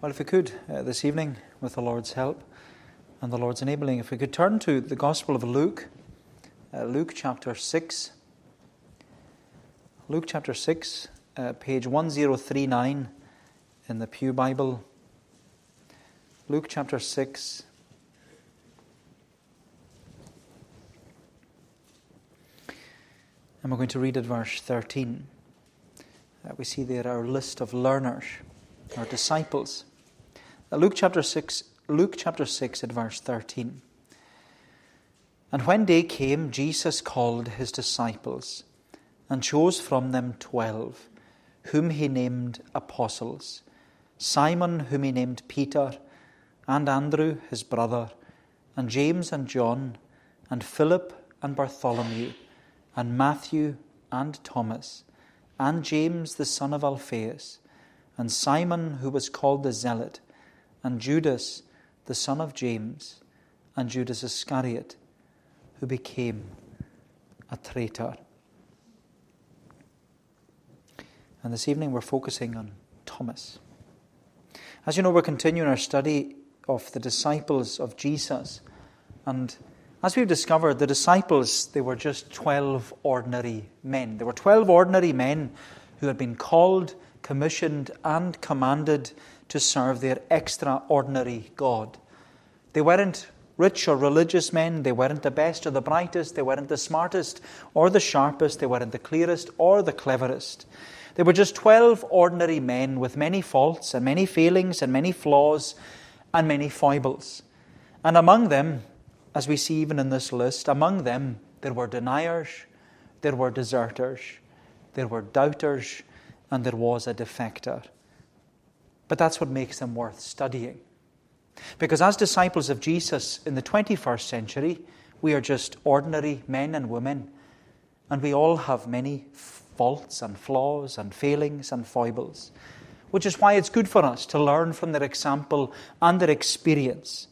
Well, if we could uh, this evening, with the Lord's help and the Lord's enabling, if we could turn to the Gospel of Luke, uh, Luke chapter 6. Luke chapter 6, uh, page 1039 in the Pew Bible. Luke chapter 6. And we're going to read at verse 13. Uh, we see there our list of learners, our disciples. Uh, Luke chapter 6, Luke chapter 6 at verse 13. And when day came, Jesus called his disciples and chose from them twelve, whom he named apostles Simon, whom he named Peter, and Andrew, his brother, and James and John, and Philip and Bartholomew, and Matthew and Thomas, and James the son of Alphaeus, and Simon, who was called the Zealot, and Judas the son of James, and Judas Iscariot, who became a traitor. And this evening we're focusing on Thomas. As you know, we're continuing our study of the disciples of Jesus. And as we've discovered, the disciples, they were just 12 ordinary men. They were 12 ordinary men who had been called, commissioned, and commanded to serve their extraordinary God. They weren't rich or religious men. They weren't the best or the brightest. They weren't the smartest or the sharpest. They weren't the clearest or the cleverest. They were just 12 ordinary men with many faults and many failings and many flaws and many foibles. And among them, as we see even in this list, among them there were deniers, there were deserters, there were doubters, and there was a defector. But that's what makes them worth studying. Because as disciples of Jesus in the 21st century, we are just ordinary men and women, and we all have many faults and flaws and failings and foibles, which is why it's good for us to learn from their example and their experience.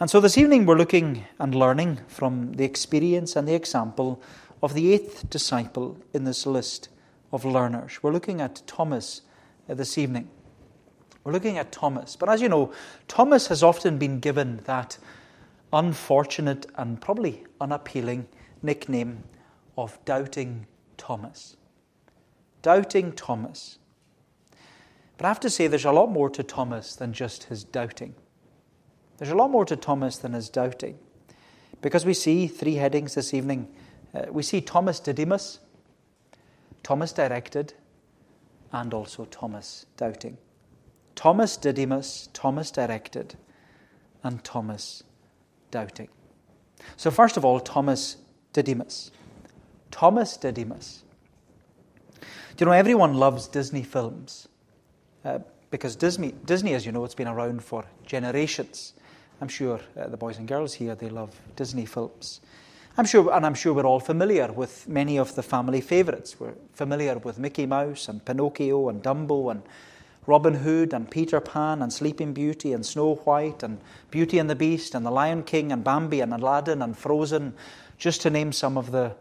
And so this evening we're looking and learning from the experience and the example of the eighth disciple in this list of learners. We're looking at Thomas uh, this evening. We're looking at Thomas. But as you know, Thomas has often been given that unfortunate and probably unappealing nickname of Doubting Thomas doubting Thomas. But I have to say, there's a lot more to Thomas than just his doubting. There's a lot more to Thomas than his doubting. Because we see three headings this evening. Uh, we see Thomas Didymus, Thomas directed, and also Thomas doubting. Thomas Didymus, Thomas directed, and Thomas doubting. So, first of all, Thomas Didymus. Thomas Didymus. Do you know, everyone loves Disney films uh, because Disney, Disney, as you know, it's been around for generations. I'm sure uh, the boys and girls here, they love Disney films. I'm sure, and I'm sure we're all familiar with many of the family favourites. We're familiar with Mickey Mouse and Pinocchio and Dumbo and Robin Hood and Peter Pan and Sleeping Beauty and Snow White and Beauty and the Beast and The Lion King and Bambi and Aladdin and Frozen, just to name some of the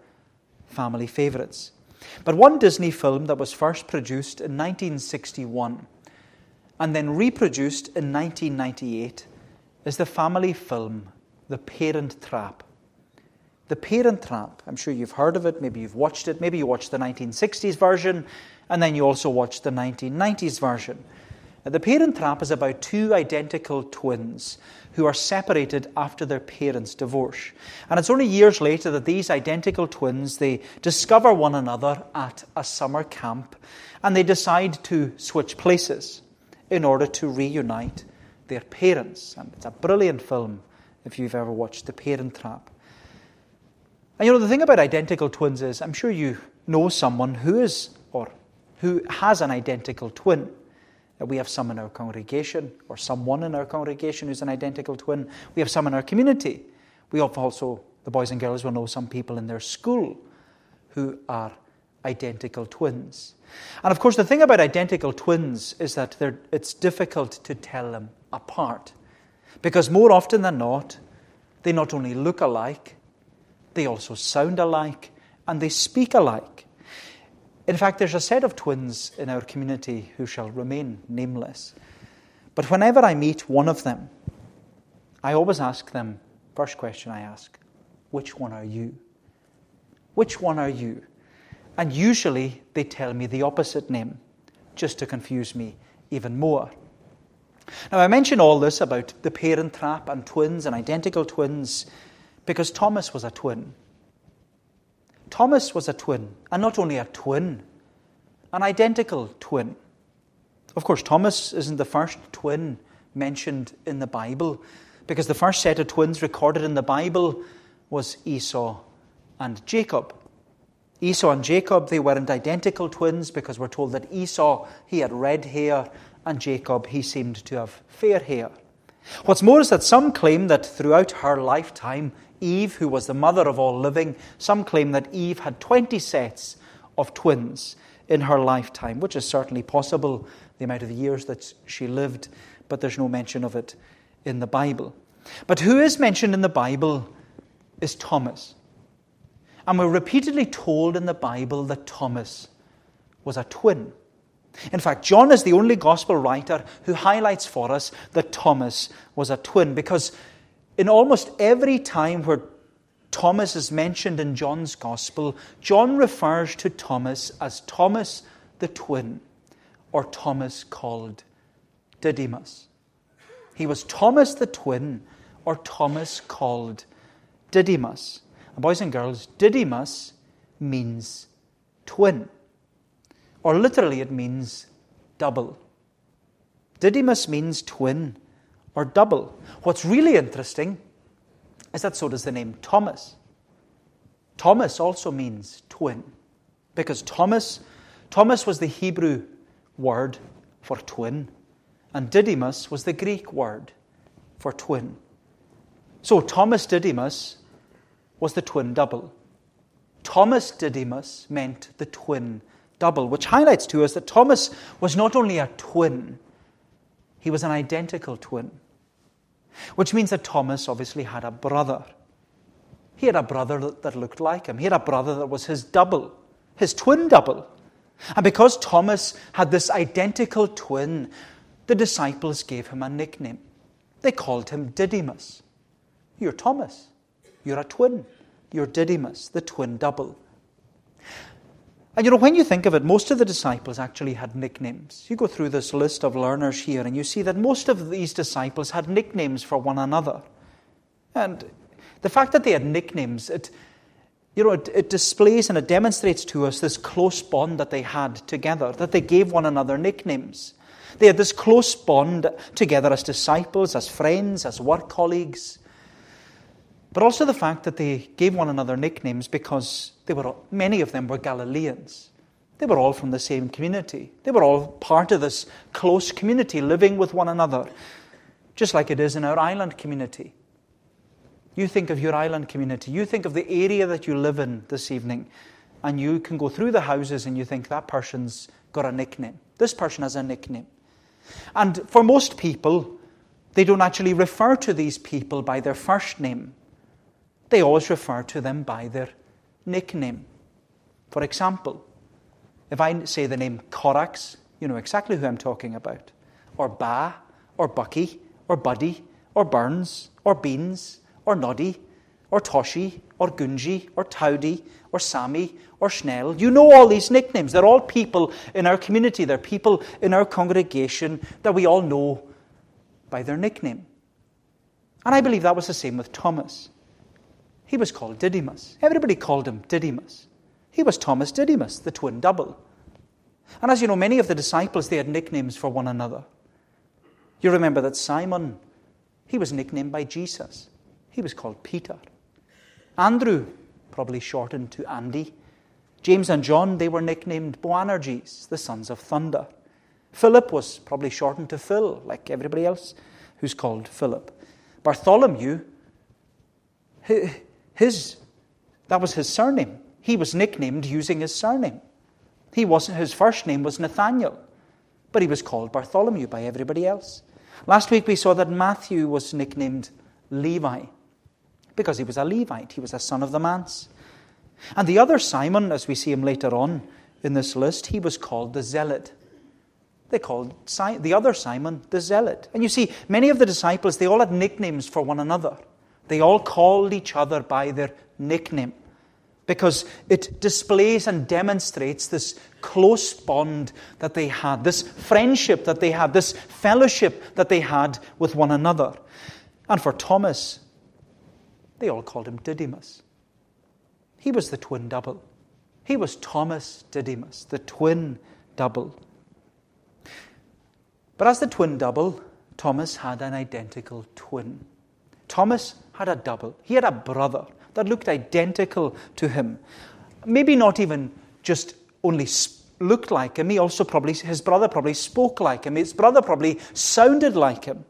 family favourites. But one Disney film that was first produced in 1961 and then reproduced in 1998 is the family film The Parent Trap. The Parent Trap, I'm sure you've heard of it, maybe you've watched it, maybe you watched the 1960s version, and then you also watched the 1990s version. The Parent Trap is about two identical twins who are separated after their parents' divorce. And it's only years later that these identical twins they discover one another at a summer camp and they decide to switch places in order to reunite their parents. And it's a brilliant film if you've ever watched The Parent Trap. And you know the thing about identical twins is I'm sure you know someone who is or who has an identical twin uh, we have some in our congregation, or someone in our congregation who's an identical twin. We have some in our community. We also, the boys and girls will know some people in their school who are identical twins. And of course, the thing about identical twins is that it's difficult to tell them apart. Because more often than not, they not only look alike, they also sound alike, and they speak alike. In fact, there's a set of twins in our community who shall remain nameless. But whenever I meet one of them, I always ask them, first question I ask, which one are you? Which one are you? And usually they tell me the opposite name, just to confuse me even more. Now, I mention all this about the parent trap and twins and identical twins because Thomas was a twin. Thomas was a twin, and not only a twin, an identical twin. Of course, Thomas isn't the first twin mentioned in the Bible, because the first set of twins recorded in the Bible was Esau and Jacob. Esau and Jacob, they weren't identical twins because we're told that Esau, he had red hair, and Jacob, he seemed to have fair hair. What's more is that some claim that throughout her lifetime, Eve, who was the mother of all living, some claim that Eve had 20 sets of twins in her lifetime, which is certainly possible, the amount of years that she lived, but there's no mention of it in the Bible. But who is mentioned in the Bible is Thomas. And we're repeatedly told in the Bible that Thomas was a twin. In fact, John is the only gospel writer who highlights for us that Thomas was a twin because in almost every time where Thomas is mentioned in John's gospel, John refers to Thomas as Thomas the twin or Thomas called Didymus. He was Thomas the twin or Thomas called Didymus. And boys and girls, Didymus means twin, or literally it means double. Didymus means twin or double. What's really interesting is that so does the name Thomas. Thomas also means twin because Thomas Thomas was the Hebrew word for twin and Didymus was the Greek word for twin. So Thomas Didymus was the twin double. Thomas Didymus meant the twin double, which highlights to us that Thomas was not only a twin, he was an identical twin. Which means that Thomas obviously had a brother. He had a brother that looked like him. He had a brother that was his double, his twin double. And because Thomas had this identical twin, the disciples gave him a nickname. They called him Didymus. You're Thomas. You're a twin. You're Didymus, the twin double. And you know, when you think of it, most of the disciples actually had nicknames. You go through this list of learners here, and you see that most of these disciples had nicknames for one another. And the fact that they had nicknames, it, you know, it, it displays and it demonstrates to us this close bond that they had together, that they gave one another nicknames. They had this close bond together as disciples, as friends, as work colleagues but also the fact that they gave one another nicknames because they were, many of them were Galileans. They were all from the same community. They were all part of this close community, living with one another, just like it is in our island community. You think of your island community, you think of the area that you live in this evening, and you can go through the houses and you think that person's got a nickname. This person has a nickname. And for most people, they don't actually refer to these people by their first name they always refer to them by their nickname. For example, if I say the name Corax, you know exactly who I'm talking about. Or Ba, or Bucky, or Buddy, or Burns, or Beans, or Noddy, or Toshi, or Gunji, or Towdy, or Sammy, or Schnell. You know all these nicknames. They're all people in our community. They're people in our congregation that we all know by their nickname. And I believe that was the same with Thomas. He was called Didymus. Everybody called him Didymus. He was Thomas Didymus, the twin double. And as you know, many of the disciples, they had nicknames for one another. You remember that Simon, he was nicknamed by Jesus. He was called Peter. Andrew, probably shortened to Andy. James and John, they were nicknamed Boanerges, the sons of thunder. Philip was probably shortened to Phil, like everybody else who's called Philip. Bartholomew, his, that was his surname. He was nicknamed using his surname. He wasn't, his first name was Nathaniel, but he was called Bartholomew by everybody else. Last week we saw that Matthew was nicknamed Levi because he was a Levite, he was a son of the manse. And the other Simon, as we see him later on in this list, he was called the Zealot. They called the other Simon the Zealot. And you see, many of the disciples, they all had nicknames for one another. They all called each other by their nickname because it displays and demonstrates this close bond that they had, this friendship that they had, this fellowship that they had with one another. And for Thomas, they all called him Didymus. He was the twin double. He was Thomas Didymus, the twin double. But as the twin double, Thomas had an identical twin. Thomas had a double. He had a brother that looked identical to him. Maybe not even just only looked like him, he also probably, his brother probably spoke like him, his brother probably sounded like him.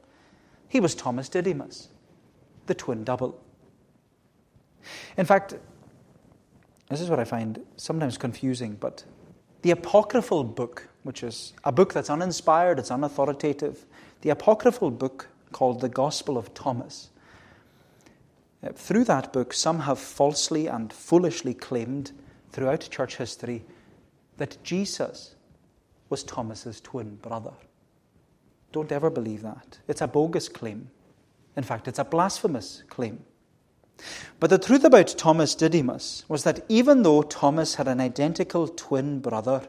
He was Thomas Didymus, the twin double. In fact, this is what I find sometimes confusing, but the apocryphal book, which is a book that's uninspired, it's unauthoritative, the apocryphal book called the Gospel of Thomas, Uh, through that book, some have falsely and foolishly claimed throughout church history that Jesus was Thomas's twin brother. Don't ever believe that. It's a bogus claim. In fact, it's a blasphemous claim. But the truth about Thomas Didymus was that even though Thomas had an identical twin brother,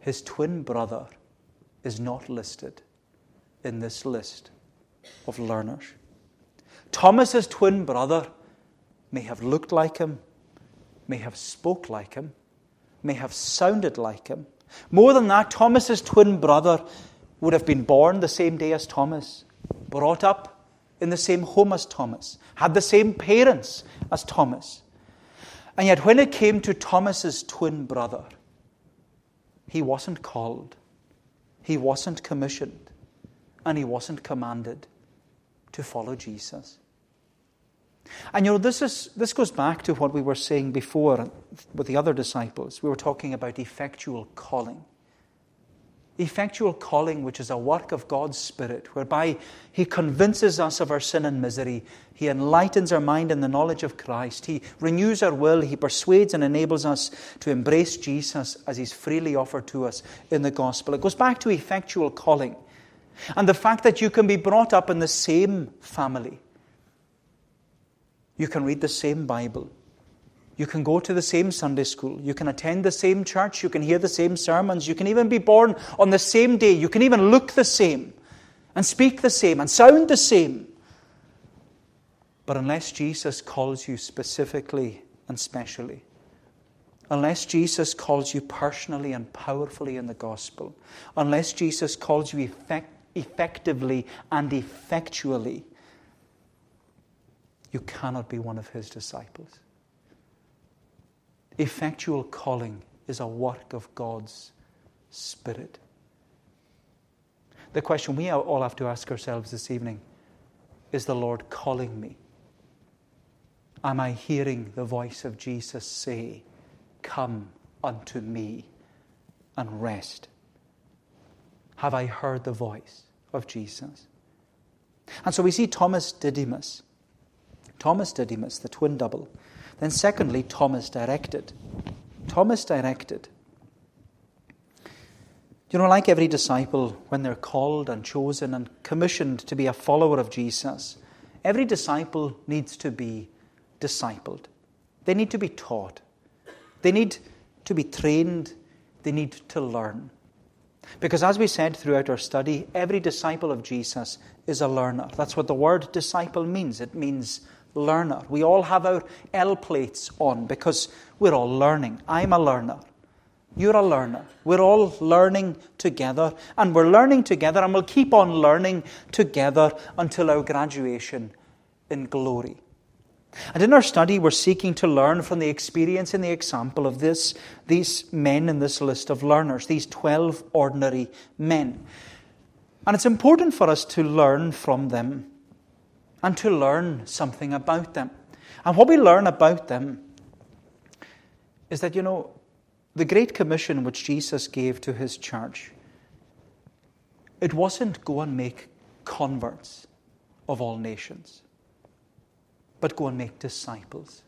his twin brother is not listed in this list of learners. Thomas's twin brother may have looked like him, may have spoke like him, may have sounded like him. More than that, Thomas's twin brother would have been born the same day as Thomas, brought up in the same home as Thomas, had the same parents as Thomas. And yet, when it came to Thomas's twin brother, he wasn't called, he wasn't commissioned, and he wasn't commanded to follow Jesus. And you know, this, is, this goes back to what we were saying before with the other disciples. We were talking about effectual calling. Effectual calling, which is a work of God's Spirit, whereby He convinces us of our sin and misery. He enlightens our mind in the knowledge of Christ. He renews our will. He persuades and enables us to embrace Jesus as He's freely offered to us in the gospel. It goes back to effectual calling and the fact that you can be brought up in the same family you can read the same Bible. You can go to the same Sunday school. You can attend the same church. You can hear the same sermons. You can even be born on the same day. You can even look the same and speak the same and sound the same. But unless Jesus calls you specifically and specially, unless Jesus calls you personally and powerfully in the gospel, unless Jesus calls you effect- effectively and effectually, you cannot be one of his disciples. Effectual calling is a work of God's Spirit. The question we all have to ask ourselves this evening is the Lord calling me? Am I hearing the voice of Jesus say, Come unto me and rest? Have I heard the voice of Jesus? And so we see Thomas Didymus Thomas Didymus, the twin double. Then, secondly, Thomas directed. Thomas directed. You know, like every disciple, when they're called and chosen and commissioned to be a follower of Jesus, every disciple needs to be discipled. They need to be taught. They need to be trained. They need to learn. Because as we said throughout our study, every disciple of Jesus is a learner. That's what the word disciple means. It means learner. We all have our L plates on because we're all learning. I'm a learner. You're a learner. We're all learning together, and we're learning together, and we'll keep on learning together until our graduation in glory. And in our study, we're seeking to learn from the experience and the example of this, these men in this list of learners, these 12 ordinary men. And it's important for us to learn from them and to learn something about them. And what we learn about them is that, you know, the Great Commission which Jesus gave to his church, it wasn't go and make converts of all nations, but go and make disciples.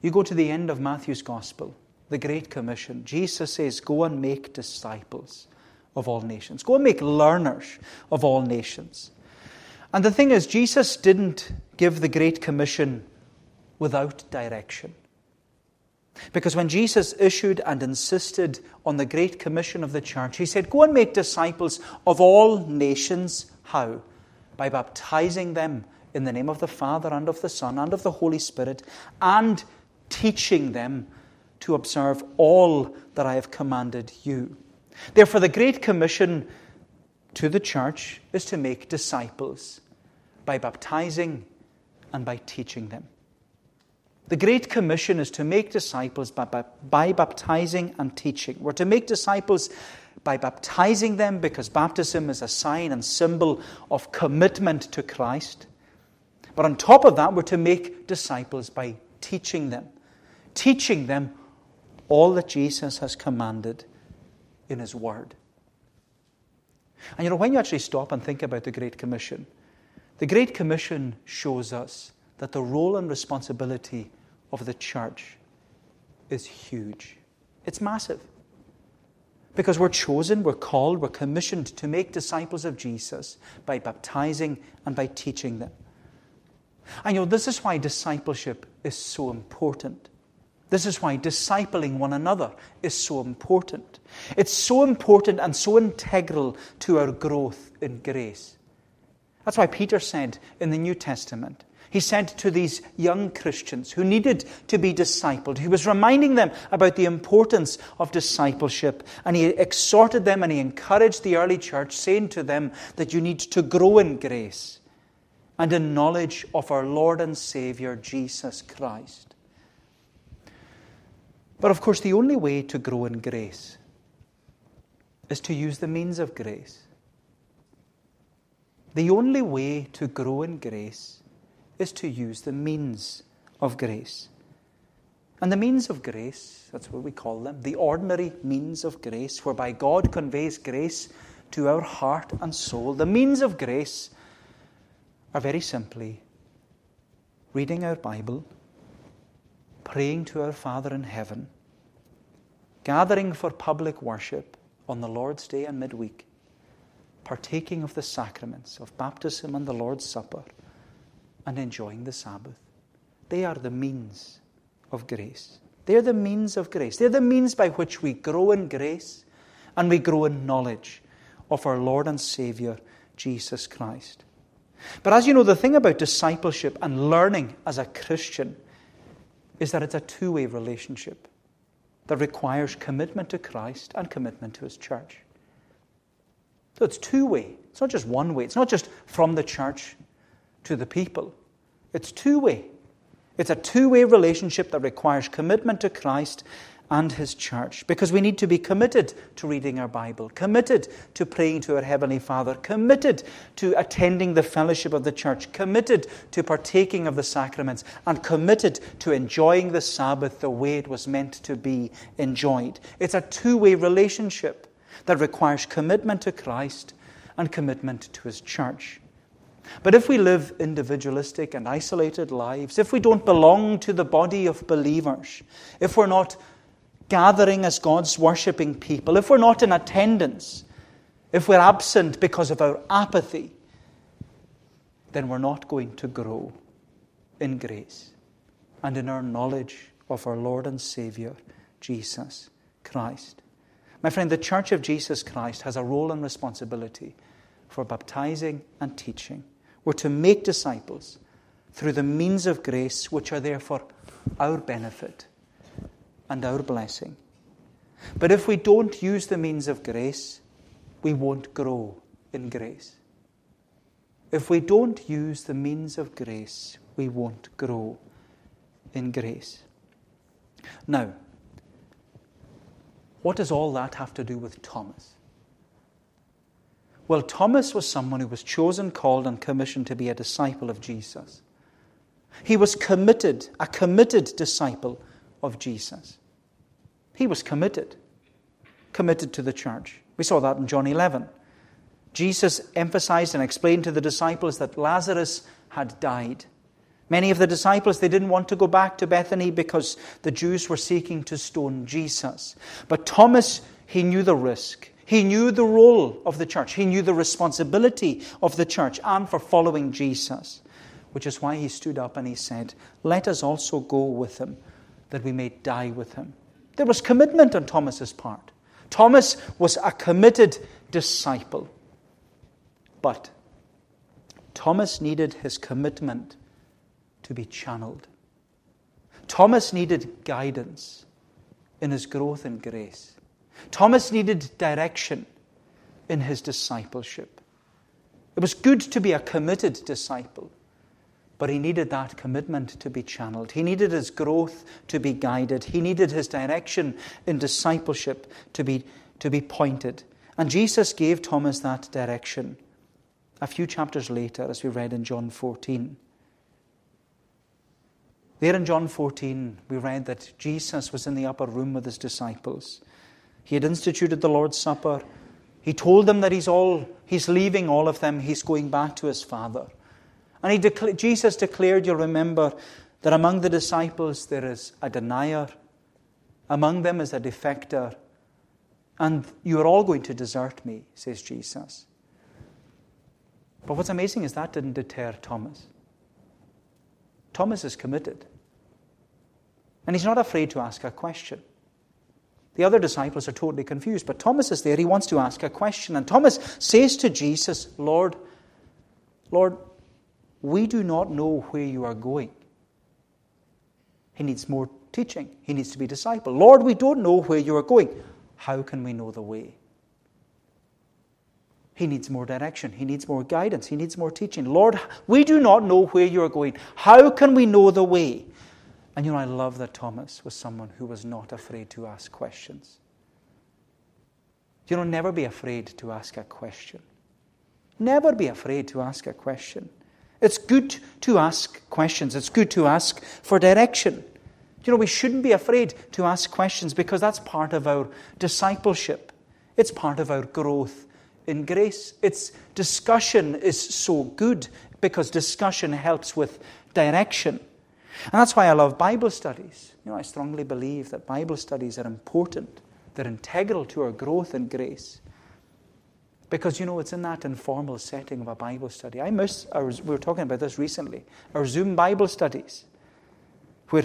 You go to the end of Matthew's Gospel, the Great Commission, Jesus says, Go and make disciples of all nations. Go and make learners of all nations. And the thing is, Jesus didn't give the Great Commission without direction. Because when Jesus issued and insisted on the Great Commission of the church, he said, Go and make disciples of all nations. How? By baptizing them in the name of the Father and of the Son and of the Holy Spirit, and teaching them to observe all that I have commanded you. Therefore, the Great Commission to the church is to make disciples by baptizing and by teaching them. The Great Commission is to make disciples by, by, by, baptizing and teaching. We're to make disciples by baptizing them because baptism is a sign and symbol of commitment to Christ. But on top of that, we're to make disciples by teaching them, teaching them all that Jesus has commanded in His Word. And you know, when you actually stop and think about the Great Commission, the Great Commission shows us that the role and responsibility of the church is huge. It's massive. Because we're chosen, we're called, we're commissioned to make disciples of Jesus by baptizing and by teaching them. And you know, this is why discipleship is so important. This is why discipling one another is so important. It's so important and so integral to our growth in grace. That's why Peter said in the New Testament, he said to these young Christians who needed to be discipled, he was reminding them about the importance of discipleship, and he exhorted them and he encouraged the early church, saying to them that you need to grow in grace and in knowledge of our Lord and Savior, Jesus Christ. But of course, the only way to grow in grace is to use the means of grace. The only way to grow in grace is to use the means of grace. And the means of grace, that's what we call them, the ordinary means of grace, whereby God conveys grace to our heart and soul. The means of grace are very simply reading our Bible praying to our Father in heaven, gathering for public worship on the Lord's Day and midweek, partaking of the sacraments of baptism and the Lord's Supper, and enjoying the Sabbath. They are the means of grace. They're the means of grace. They're the means by which we grow in grace and we grow in knowledge of our Lord and Savior, Jesus Christ. But as you know, the thing about discipleship and learning as a Christian is that it's a two way relationship that requires commitment to Christ and commitment to His church. So it's two way. It's not just one way. It's not just from the church to the people. It's two way. It's a two way relationship that requires commitment to Christ and His church because we need to be committed to reading our Bible, committed to praying to our Heavenly Father, committed to attending the fellowship of the church, committed to partaking of the sacraments, and committed to enjoying the Sabbath the way it was meant to be enjoyed. It's a two way relationship that requires commitment to Christ and commitment to His church. But if we live individualistic and isolated lives, if we don't belong to the body of believers, if we're not gathering as God's worshipping people, if we're not in attendance, if we're absent because of our apathy, then we're not going to grow in grace and in our knowledge of our Lord and Savior, Jesus Christ. My friend, the Church of Jesus Christ has a role and responsibility for baptizing and teaching. We're to make disciples through the means of grace which are there for our benefit and our blessing. But if we don't use the means of grace, we won't grow in grace. If we don't use the means of grace, we won't grow in grace. Now, what does all that have to do with Thomas? Well, Thomas was someone who was chosen, called, and commissioned to be a disciple of Jesus. He was committed, a committed disciple of Jesus. He was committed, committed to the church. We saw that in John 11. Jesus emphasized and explained to the disciples that Lazarus had died, Many of the disciples, they didn't want to go back to Bethany because the Jews were seeking to stone Jesus. But Thomas, he knew the risk. He knew the role of the church. He knew the responsibility of the church and for following Jesus, which is why he stood up and he said, Let us also go with him, that we may die with him. There was commitment on Thomas's part. Thomas was a committed disciple. But Thomas needed his commitment to be channeled. Thomas needed guidance in his growth in grace. Thomas needed direction in his discipleship. It was good to be a committed disciple, but he needed that commitment to be channeled. He needed his growth to be guided. He needed his direction in discipleship to be, to be pointed. And Jesus gave Thomas that direction a few chapters later, as we read in John 14. There in John 14, we read that Jesus was in the upper room with his disciples. He had instituted the Lord's Supper. He told them that he's, all, he's leaving all of them, he's going back to his Father. And he Jesus declared, you'll remember, that among the disciples there is a denier, among them is a defector, and you are all going to desert me, says Jesus. But what's amazing is that didn't deter Thomas. Thomas is committed. And he's not afraid to ask a question. The other disciples are totally confused, but Thomas is there. He wants to ask a question. And Thomas says to Jesus, Lord, Lord, we do not know where you are going. He needs more teaching. He needs to be disciple. Lord, we don't know where you are going. How can we know the way? He needs more direction. He needs more guidance. He needs more teaching. Lord, we do not know where you are going. How can we know the way? And you know, I love that Thomas was someone who was not afraid to ask questions. You know, never be afraid to ask a question. Never be afraid to ask a question. It's good to ask questions, it's good to ask for direction. You know, we shouldn't be afraid to ask questions because that's part of our discipleship, it's part of our growth in grace. It's discussion is so good because discussion helps with direction. And that's why I love Bible studies. You know, I strongly believe that Bible studies are important. They're integral to our growth in grace. Because, you know, it's in that informal setting of a Bible study. I miss, our, we were talking about this recently, our Zoom Bible studies, where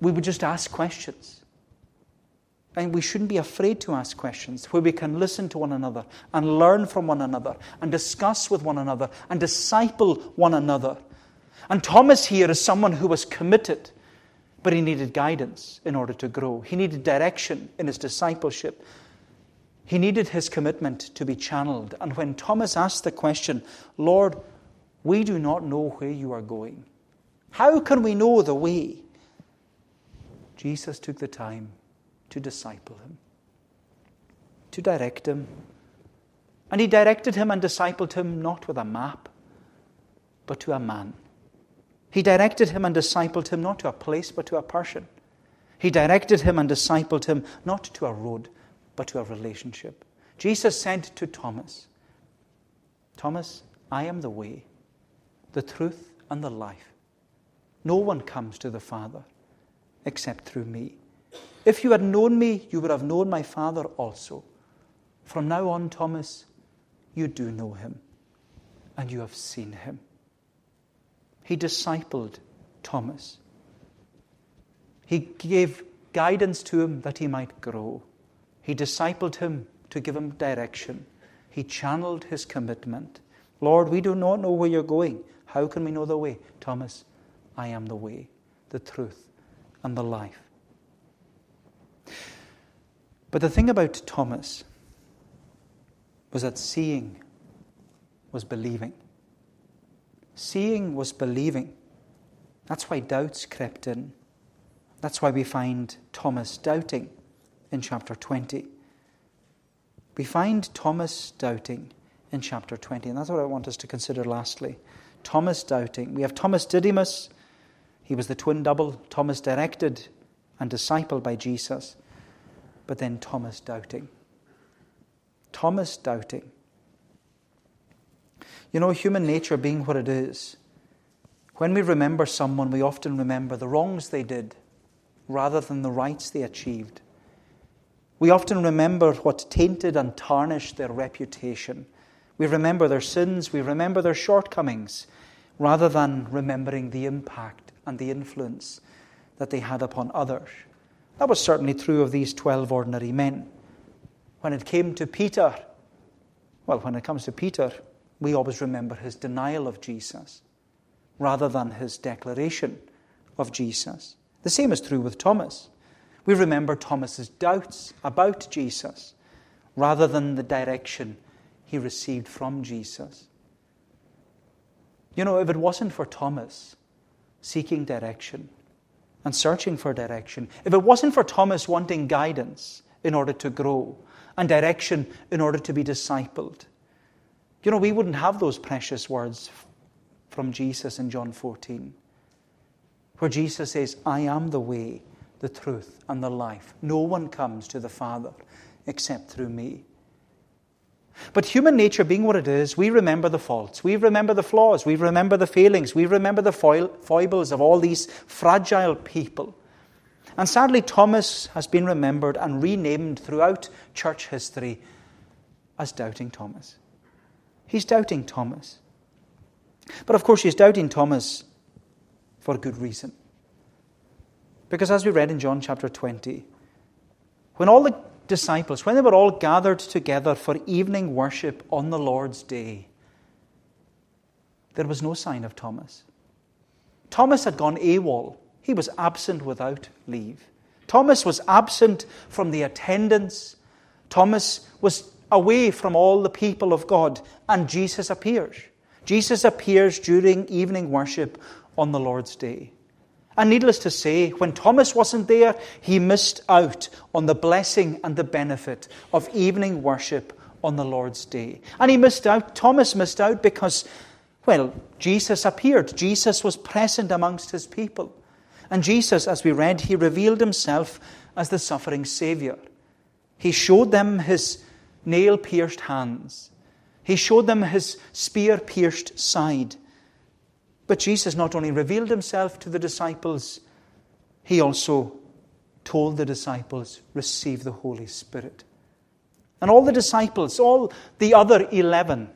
we would just ask questions. And we shouldn't be afraid to ask questions where we can listen to one another and learn from one another and discuss with one another and disciple one another. And Thomas here is someone who was committed, but he needed guidance in order to grow. He needed direction in his discipleship. He needed his commitment to be channeled. And when Thomas asked the question, Lord, we do not know where you are going, how can we know the way? Jesus took the time to disciple him, to direct him. And he directed him and discipled him not with a map, but to a man. He directed him and discipled him not to a place, but to a person. He directed him and discipled him not to a road, but to a relationship. Jesus said to Thomas, Thomas, I am the way, the truth, and the life. No one comes to the Father except through me. If you had known me, you would have known my Father also. From now on, Thomas, you do know him, and you have seen him. He discipled Thomas. He gave guidance to him that he might grow. He discipled him to give him direction. He channeled his commitment. Lord, we do not know where you're going. How can we know the way? Thomas, I am the way, the truth, and the life. But the thing about Thomas was that seeing was believing. Seeing was believing. That's why doubts crept in. That's why we find Thomas doubting in chapter 20. We find Thomas doubting in chapter 20, and that's what I want us to consider lastly. Thomas doubting. We have Thomas Didymus. He was the twin double, Thomas directed and discipled by Jesus but then Thomas doubting. Thomas doubting. You know, human nature being what it is, When we remember someone, we often remember the wrongs they did rather than the rights they achieved. We often remember what tainted and tarnished their reputation. We remember their sins, we remember their shortcomings, rather than remembering the impact and the influence that they had upon others. That was certainly true of these 12 ordinary men. When it came to Peter, well, when it comes to Peter, we always remember his denial of Jesus rather than his declaration of Jesus. The same is true with Thomas. We remember Thomas's doubts about Jesus rather than the direction he received from Jesus. You know, if it wasn't for Thomas seeking direction and searching for direction, if it wasn't for Thomas wanting guidance in order to grow and direction in order to be discipled, you know, we wouldn't have those precious words from Jesus in John 14, where Jesus says, I am the way, the truth, and the life. No one comes to the Father except through me. But human nature being what it is, we remember the faults, we remember the flaws, we remember the failings, we remember the foibles of all these fragile people. And sadly, Thomas has been remembered and renamed throughout church history as Doubting Thomas. He's doubting Thomas. But of course, he's doubting Thomas for a good reason. Because as we read in John chapter 20, when all the disciples, when they were all gathered together for evening worship on the Lord's day, there was no sign of Thomas. Thomas had gone AWOL. He was absent without leave. Thomas was absent from the attendance. Thomas was away from all the people of God, and Jesus appears. Jesus appears during evening worship on the Lord's day. And needless to say, when Thomas wasn't there, he missed out on the blessing and the benefit of evening worship on the Lord's day. And he missed out, Thomas missed out because, well, Jesus appeared. Jesus was present amongst his people. And Jesus, as we read, he revealed himself as the suffering Savior. He showed them his nail pierced hands. He showed them his spear pierced side. But Jesus not only revealed himself to the disciples, he also told the disciples, Receive the Holy Spirit. And all the disciples, all the other 11,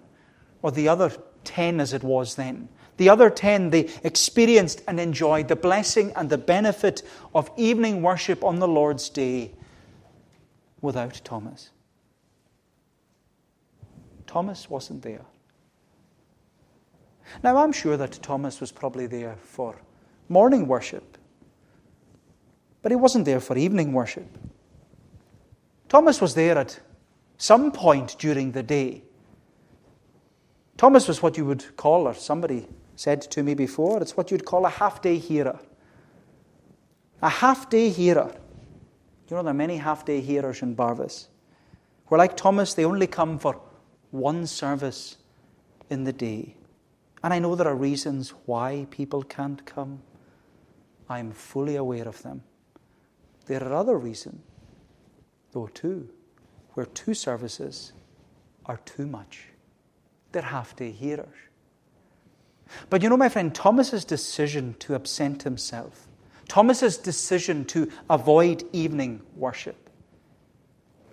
or the other 10 as it was then, the other 10, they experienced and enjoyed the blessing and the benefit of evening worship on the Lord's day without Thomas. Thomas wasn't there. Now, I'm sure that Thomas was probably there for morning worship, but he wasn't there for evening worship. Thomas was there at some point during the day. Thomas was what you would call, or somebody said to me before, it's what you'd call a half day hearer. A half day hearer. You know, there are many half day hearers in Barvas. Who are like Thomas, they only come for one service in the day. And I know there are reasons why people can't come. I am fully aware of them. There are other reasons, though, too, where two services are too much. They're half day hearers. But you know, my friend, Thomas's decision to absent himself, Thomas's decision to avoid evening worship,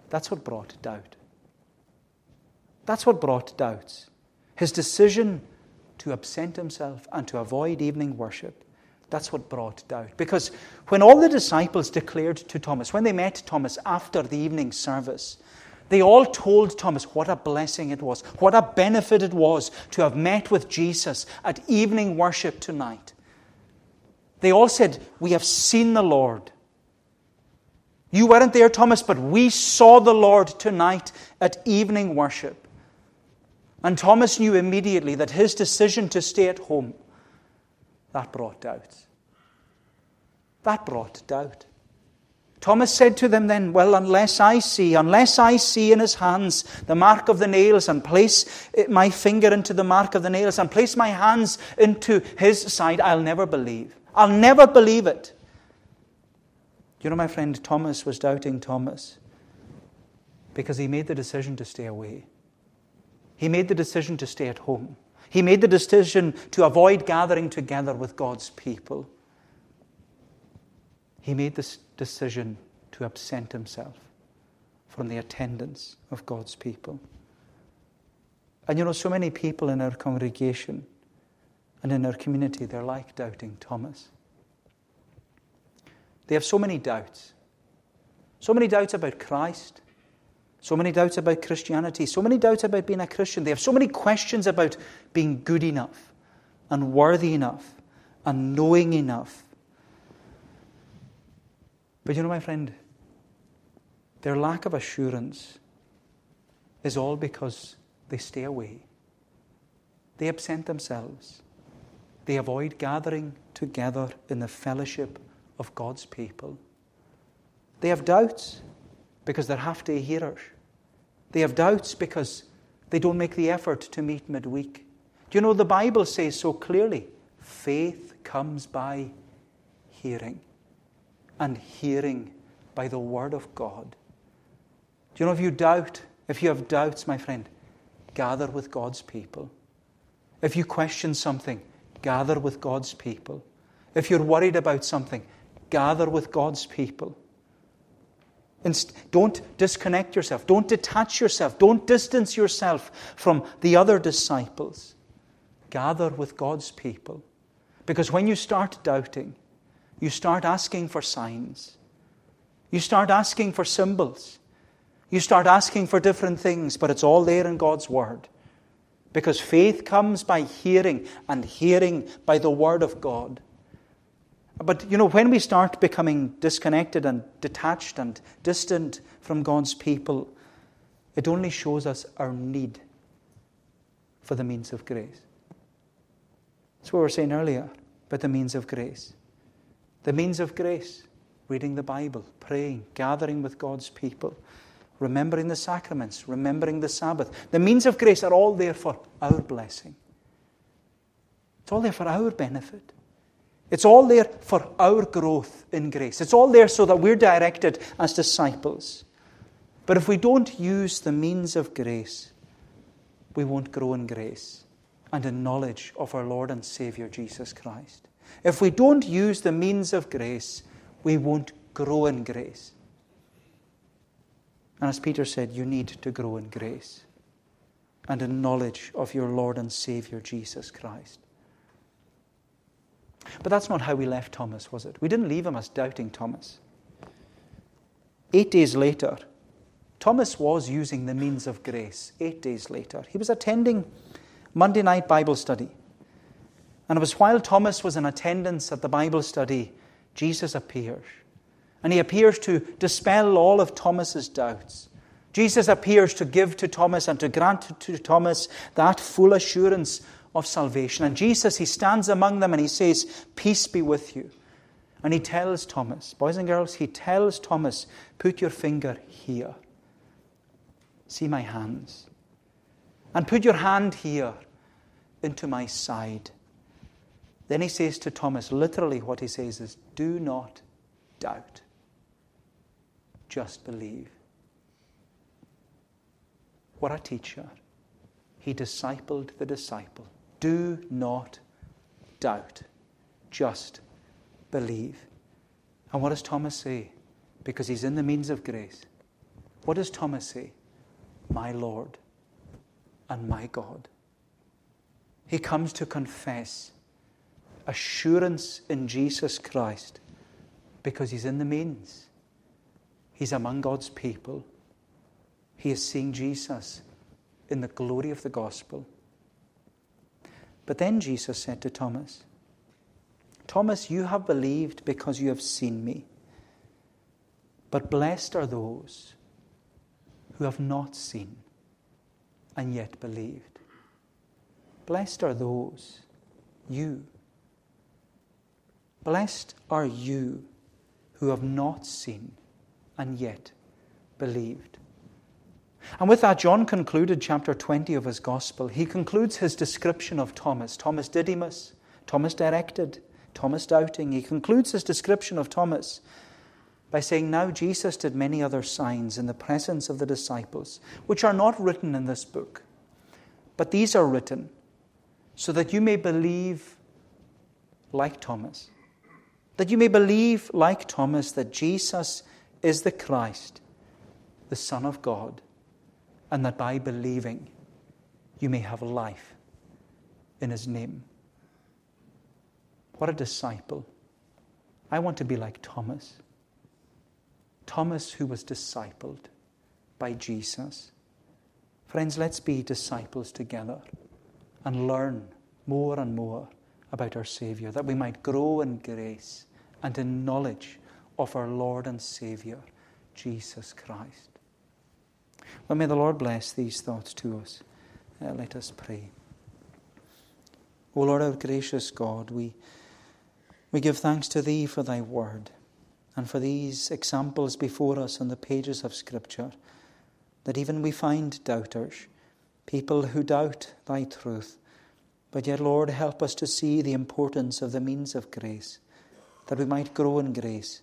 that's what brought doubt. That's what brought doubts. His decision to absent himself and to avoid evening worship. That's what brought doubt. Because when all the disciples declared to Thomas, when they met Thomas after the evening service, they all told Thomas what a blessing it was, what a benefit it was to have met with Jesus at evening worship tonight. They all said, We have seen the Lord. You weren't there, Thomas, but we saw the Lord tonight at evening worship. And Thomas knew immediately that his decision to stay at home, that brought doubt. That brought doubt. Thomas said to them then, Well, unless I see, unless I see in his hands the mark of the nails, and place my finger into the mark of the nails, and place my hands into his side, I'll never believe. I'll never believe it. You know, my friend Thomas was doubting Thomas because he made the decision to stay away. He made the decision to stay at home. He made the decision to avoid gathering together with God's people. He made this decision to absent himself from the attendance of God's people. And you know, so many people in our congregation and in our community, they're like doubting Thomas. They have so many doubts. So many doubts about Christ. So many doubts about Christianity. So many doubts about being a Christian. They have so many questions about being good enough and worthy enough and knowing enough. But you know, my friend, their lack of assurance is all because they stay away. They absent themselves. They avoid gathering together in the fellowship of God's people. They have doubts because they're half day hearers. They have doubts because they don't make the effort to meet midweek. Do you know the Bible says so clearly faith comes by hearing, and hearing by the Word of God. Do you know if you doubt, if you have doubts, my friend, gather with God's people. If you question something, gather with God's people. If you're worried about something, gather with God's people. Don't disconnect yourself. Don't detach yourself. Don't distance yourself from the other disciples. Gather with God's people. Because when you start doubting, you start asking for signs. You start asking for symbols. You start asking for different things, but it's all there in God's Word. Because faith comes by hearing, and hearing by the Word of God. But, you know, when we start becoming disconnected and detached and distant from God's people, it only shows us our need for the means of grace. That's what we were saying earlier about the means of grace. The means of grace reading the Bible, praying, gathering with God's people, remembering the sacraments, remembering the Sabbath. The means of grace are all there for our blessing, it's all there for our benefit. It's all there for our growth in grace. It's all there so that we're directed as disciples. But if we don't use the means of grace, we won't grow in grace and in knowledge of our Lord and Savior Jesus Christ. If we don't use the means of grace, we won't grow in grace. And as Peter said, you need to grow in grace and in knowledge of your Lord and Savior Jesus Christ. But that's not how we left Thomas, was it? We didn't leave him as doubting Thomas. Eight days later, Thomas was using the means of grace. Eight days later, he was attending Monday night Bible study. And it was while Thomas was in attendance at the Bible study, Jesus appears. And he appears to dispel all of Thomas's doubts. Jesus appears to give to Thomas and to grant to Thomas that full assurance of salvation. And Jesus, he stands among them and he says, Peace be with you. And he tells Thomas, boys and girls, he tells Thomas, Put your finger here. See my hands. And put your hand here into my side. Then he says to Thomas, literally what he says is, Do not doubt, just believe. What a teacher. He discipled the disciple. Do not doubt, just believe. And what does Thomas say? Because he's in the means of grace. What does Thomas say? My Lord and my God. He comes to confess assurance in Jesus Christ because he's in the means. He's among God's people. He is seeing Jesus in the glory of the gospel. But then Jesus said to Thomas, Thomas, you have believed because you have seen me. But blessed are those who have not seen and yet believed. Blessed are those, you. Blessed are you who have not seen and yet believed. And with that, John concluded chapter 20 of his gospel. He concludes his description of Thomas Thomas Didymus, Thomas directed, Thomas doubting. He concludes his description of Thomas by saying, Now Jesus did many other signs in the presence of the disciples, which are not written in this book, but these are written so that you may believe like Thomas. That you may believe like Thomas that Jesus is the Christ, the Son of God, and that by believing you may have life in his name. What a disciple. I want to be like Thomas. Thomas, who was discipled by Jesus. Friends, let's be disciples together and learn more and more about our Saviour, that we might grow in grace and in knowledge of our Lord and Saviour, Jesus Christ. Well, may the Lord bless these thoughts to us. Uh, let us pray. O Lord, our gracious God, we, we give thanks to Thee for Thy word and for these examples before us on the pages of Scripture, that even we find doubters, people who doubt Thy truth. But yet, Lord, help us to see the importance of the means of grace, that we might grow in grace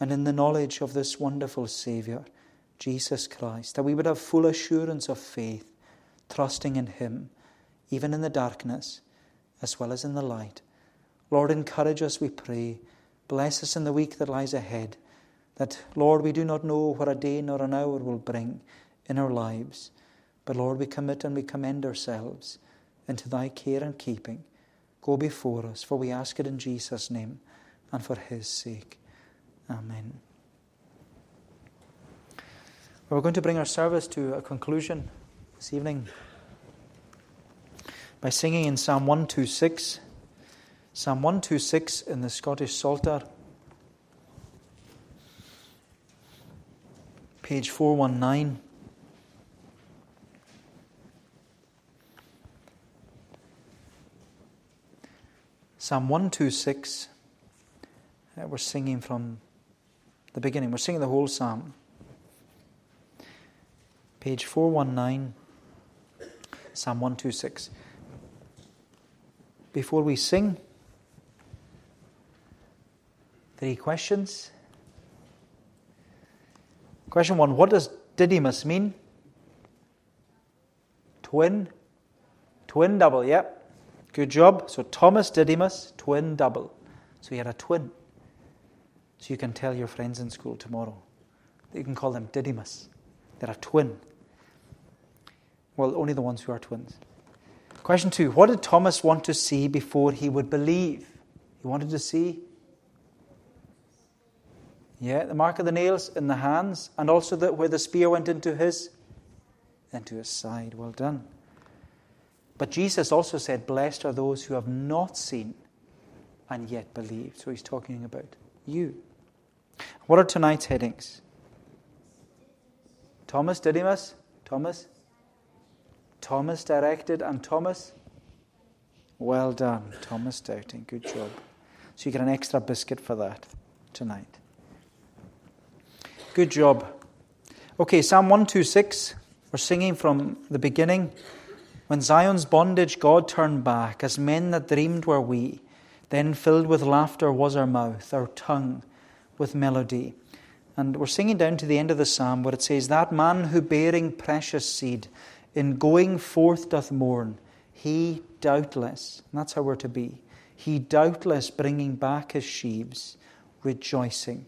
and in the knowledge of this wonderful Saviour, Jesus Christ, that we would have full assurance of faith, trusting in Him, even in the darkness as well as in the light. Lord, encourage us, we pray. Bless us in the week that lies ahead. That, Lord, we do not know what a day nor an hour will bring in our lives. But, Lord, we commit and we commend ourselves into thy care and keeping. Go before us, for we ask it in Jesus' name and for his sake. Amen. We're going to bring our service to a conclusion this evening by singing in Psalm 126. Psalm 126 in the Scottish Psalter, page 419. Psalm 126, uh, we're singing from the beginning. We're singing the whole psalm. Page 419, Psalm 126. Before we sing, three questions. Question one What does Didymus mean? Twin? Twin double, yep. Good job. So Thomas Didymus, twin double. So he had a twin. So you can tell your friends in school tomorrow that you can call them Didymus. They're a twin. Well, only the ones who are twins. Question two What did Thomas want to see before he would believe? He wanted to see, yeah, the mark of the nails in the hands, and also the, where the spear went into his, into his side. Well done. But Jesus also said, Blessed are those who have not seen and yet believed. So he's talking about you. What are tonight's headings? Thomas Didymus? Thomas? Thomas directed and Thomas? Well done, Thomas doubting. Good job. So you get an extra biscuit for that tonight. Good job. Okay, Psalm 126. We're singing from the beginning. When Zion's bondage God turned back, as men that dreamed were we, then filled with laughter was our mouth, our tongue with melody. And we're singing down to the end of the psalm where it says, That man who bearing precious seed in going forth doth mourn, he doubtless, that's how we're to be, he doubtless bringing back his sheaves, rejoicing,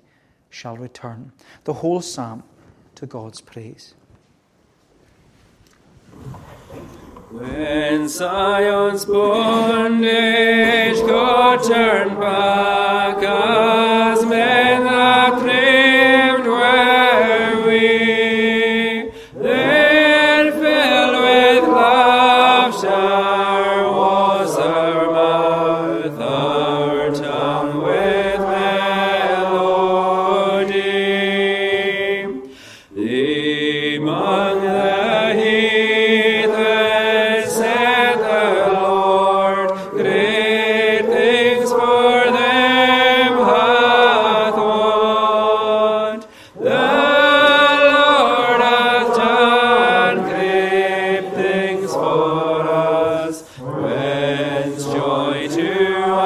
shall return. The whole psalm to God's praise. When Zion's bondage God turned back, as men that dreamed joy to